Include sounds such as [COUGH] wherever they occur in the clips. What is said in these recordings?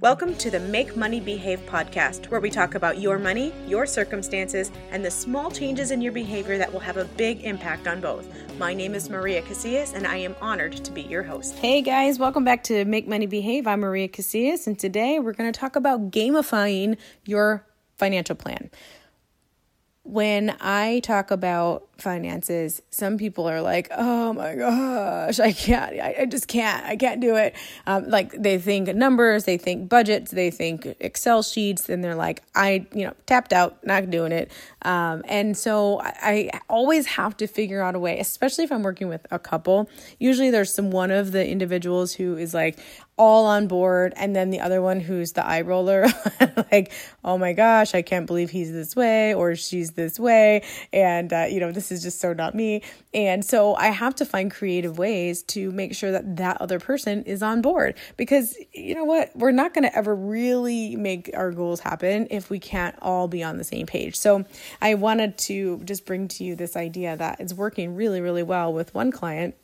Welcome to the Make Money Behave podcast, where we talk about your money, your circumstances, and the small changes in your behavior that will have a big impact on both. My name is Maria Casillas, and I am honored to be your host. Hey guys, welcome back to Make Money Behave. I'm Maria Casillas, and today we're going to talk about gamifying your financial plan when I talk about finances, some people are like, oh my gosh, I can't, I, I just can't, I can't do it. Um, like they think numbers, they think budgets, they think Excel sheets, and they're like, I, you know, tapped out, not doing it. Um, and so I, I always have to figure out a way, especially if I'm working with a couple. Usually there's some one of the individuals who is like, all on board. And then the other one who's the eye roller [LAUGHS] like oh my gosh i can't believe he's this way or she's this way. And uh, you know this is just so not me. And so i have to find creative ways to make sure that that other person is on board. Because you know what? We're not going to ever really make our goals happen if we can't all be on the same page. So i wanted to just bring to you this idea that it's working really really well with one client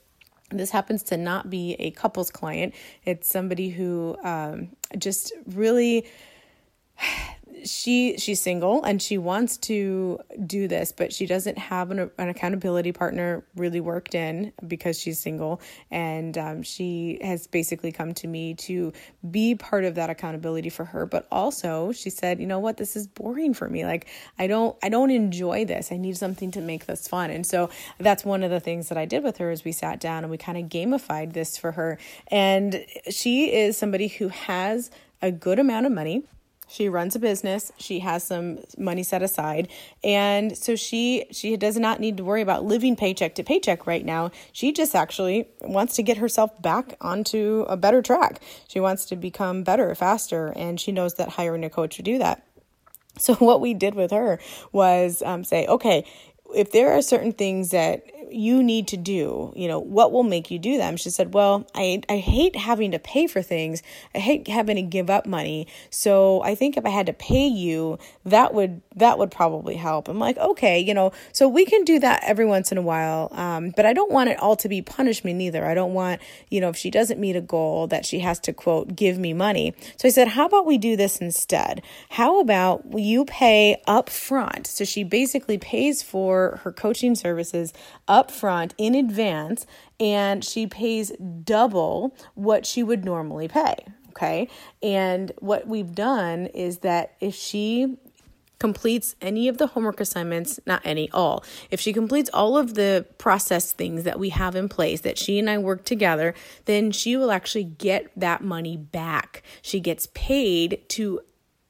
this happens to not be a couples client. It's somebody who um, just really she she's single and she wants to do this but she doesn't have an, an accountability partner really worked in because she's single. And um, she has basically come to me to be part of that accountability for her. But also she said you know what? This is boring for me. Like i don't i don't enjoy this. I need something to make this fun. And so that's one of the things that i did with her is we sat down and we kind of gamified this for her. And she is somebody who has a good amount of money she runs a business. She has some money set aside. And so she she does not need to worry about living paycheck to paycheck right now. She just actually wants to get herself back onto a better track. She wants to become better faster and she knows that hiring a coach would do that. So [LAUGHS] what we did with her was um, say okay if there are certain things that you need to do, you know, what will make you do them? She said, Well, I, I hate having to pay for things. I hate having to give up money. So I think if I had to pay you, that would that would probably help. I'm like, okay, you know, so we can do that every once in a while. Um, but I don't want it all to be punishment either. I don't want, you know, if she doesn't meet a goal that she has to quote give me money. So I said, How about we do this instead? How about you pay up front? So she basically pays for her coaching services up front in advance and she pays double what she would normally pay. Okay. And what we've done is that if she completes any of the homework assignments, not any, all. If she completes all of the process things that we have in place, that she and I work together, then she will actually get that money back. She gets paid to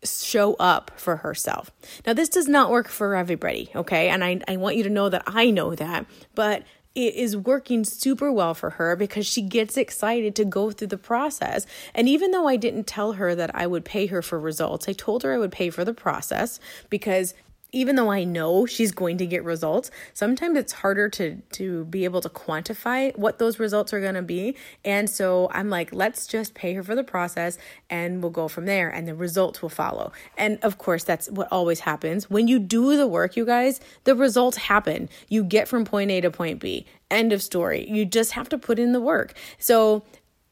show up for herself. Now, this does not work for everybody, okay? And I, I want you to know that I know that, but it is working super well for her because she gets excited to go through the process. And even though I didn't tell her that I would pay her for results, I told her I would pay for the process because even though I know she's going to get results, sometimes it's harder to to be able to quantify what those results are going to be. And so I'm like, let's just pay her for the process and we'll go from there and the results will follow. And of course, that's what always happens. When you do the work, you guys, the results happen. You get from point A to point B. End of story. You just have to put in the work. So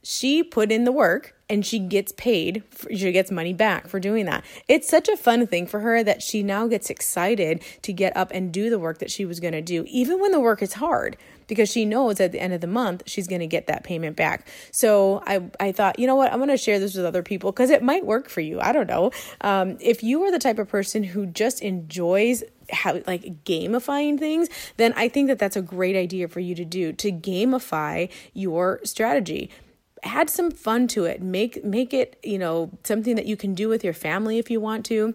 she put in the work and she gets paid she gets money back for doing that. It's such a fun thing for her that she now gets excited to get up and do the work that she was going to do even when the work is hard because she knows at the end of the month she's going to get that payment back. So i i thought you know what? I'm going to share this with other people because it might work for you. I don't know. Um, if you are the type of person who just enjoys how like gamifying things then i think that that's a great idea for you to do to gamify your strategy add some fun to it. Make make it, you know, something that you can do with your family if you want to.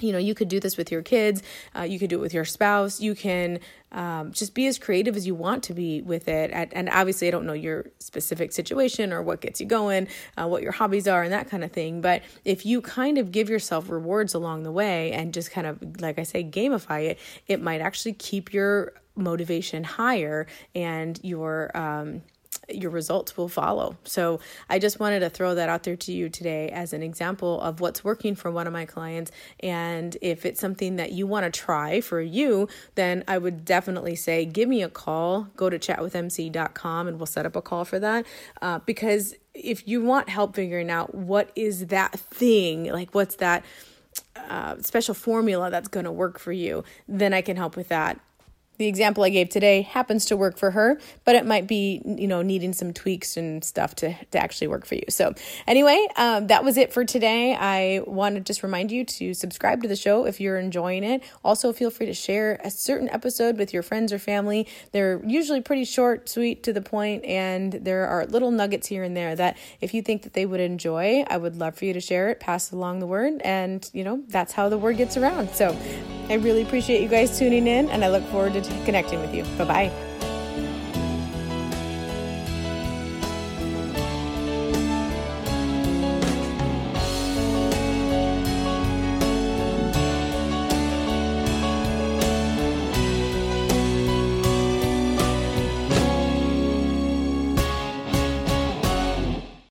You know you could do this with your kids uh, you could do it with your spouse. You can um, just be as creative as you want to be with it. And obviously i don't know your specific situation or what gets you going uh, what your hobbies are and that kind of thing. But if you kind of give yourself rewards along the way and just kind of like i say gamify it it might actually keep your motivation higher and your um, your results will follow. So I just wanted to throw that out there to you today as an example of what's working for one of my clients. And if it's something that you want to try for you, then I would definitely say give me a call. Go to chatwithmc.com and we'll set up a call for that. Uh, because if you want help figuring out what is that thing, like what's that uh, special formula that's going to work for you, then I can help with that the example I gave today happens to work for her, but it might be, you know, needing some tweaks and stuff to, to actually work for you. So, anyway, um, that was it for today. I want to just remind you to subscribe to the show if you're enjoying it. Also, feel free to share a certain episode with your friends or family. They're usually pretty short, sweet, to the point, and there are little nuggets here and there that if you think that they would enjoy, I would love for you to share it, pass along the word, and, you know, that's how the word gets around. So, I really appreciate you guys tuning in, and I look forward to connecting with you. Bye bye.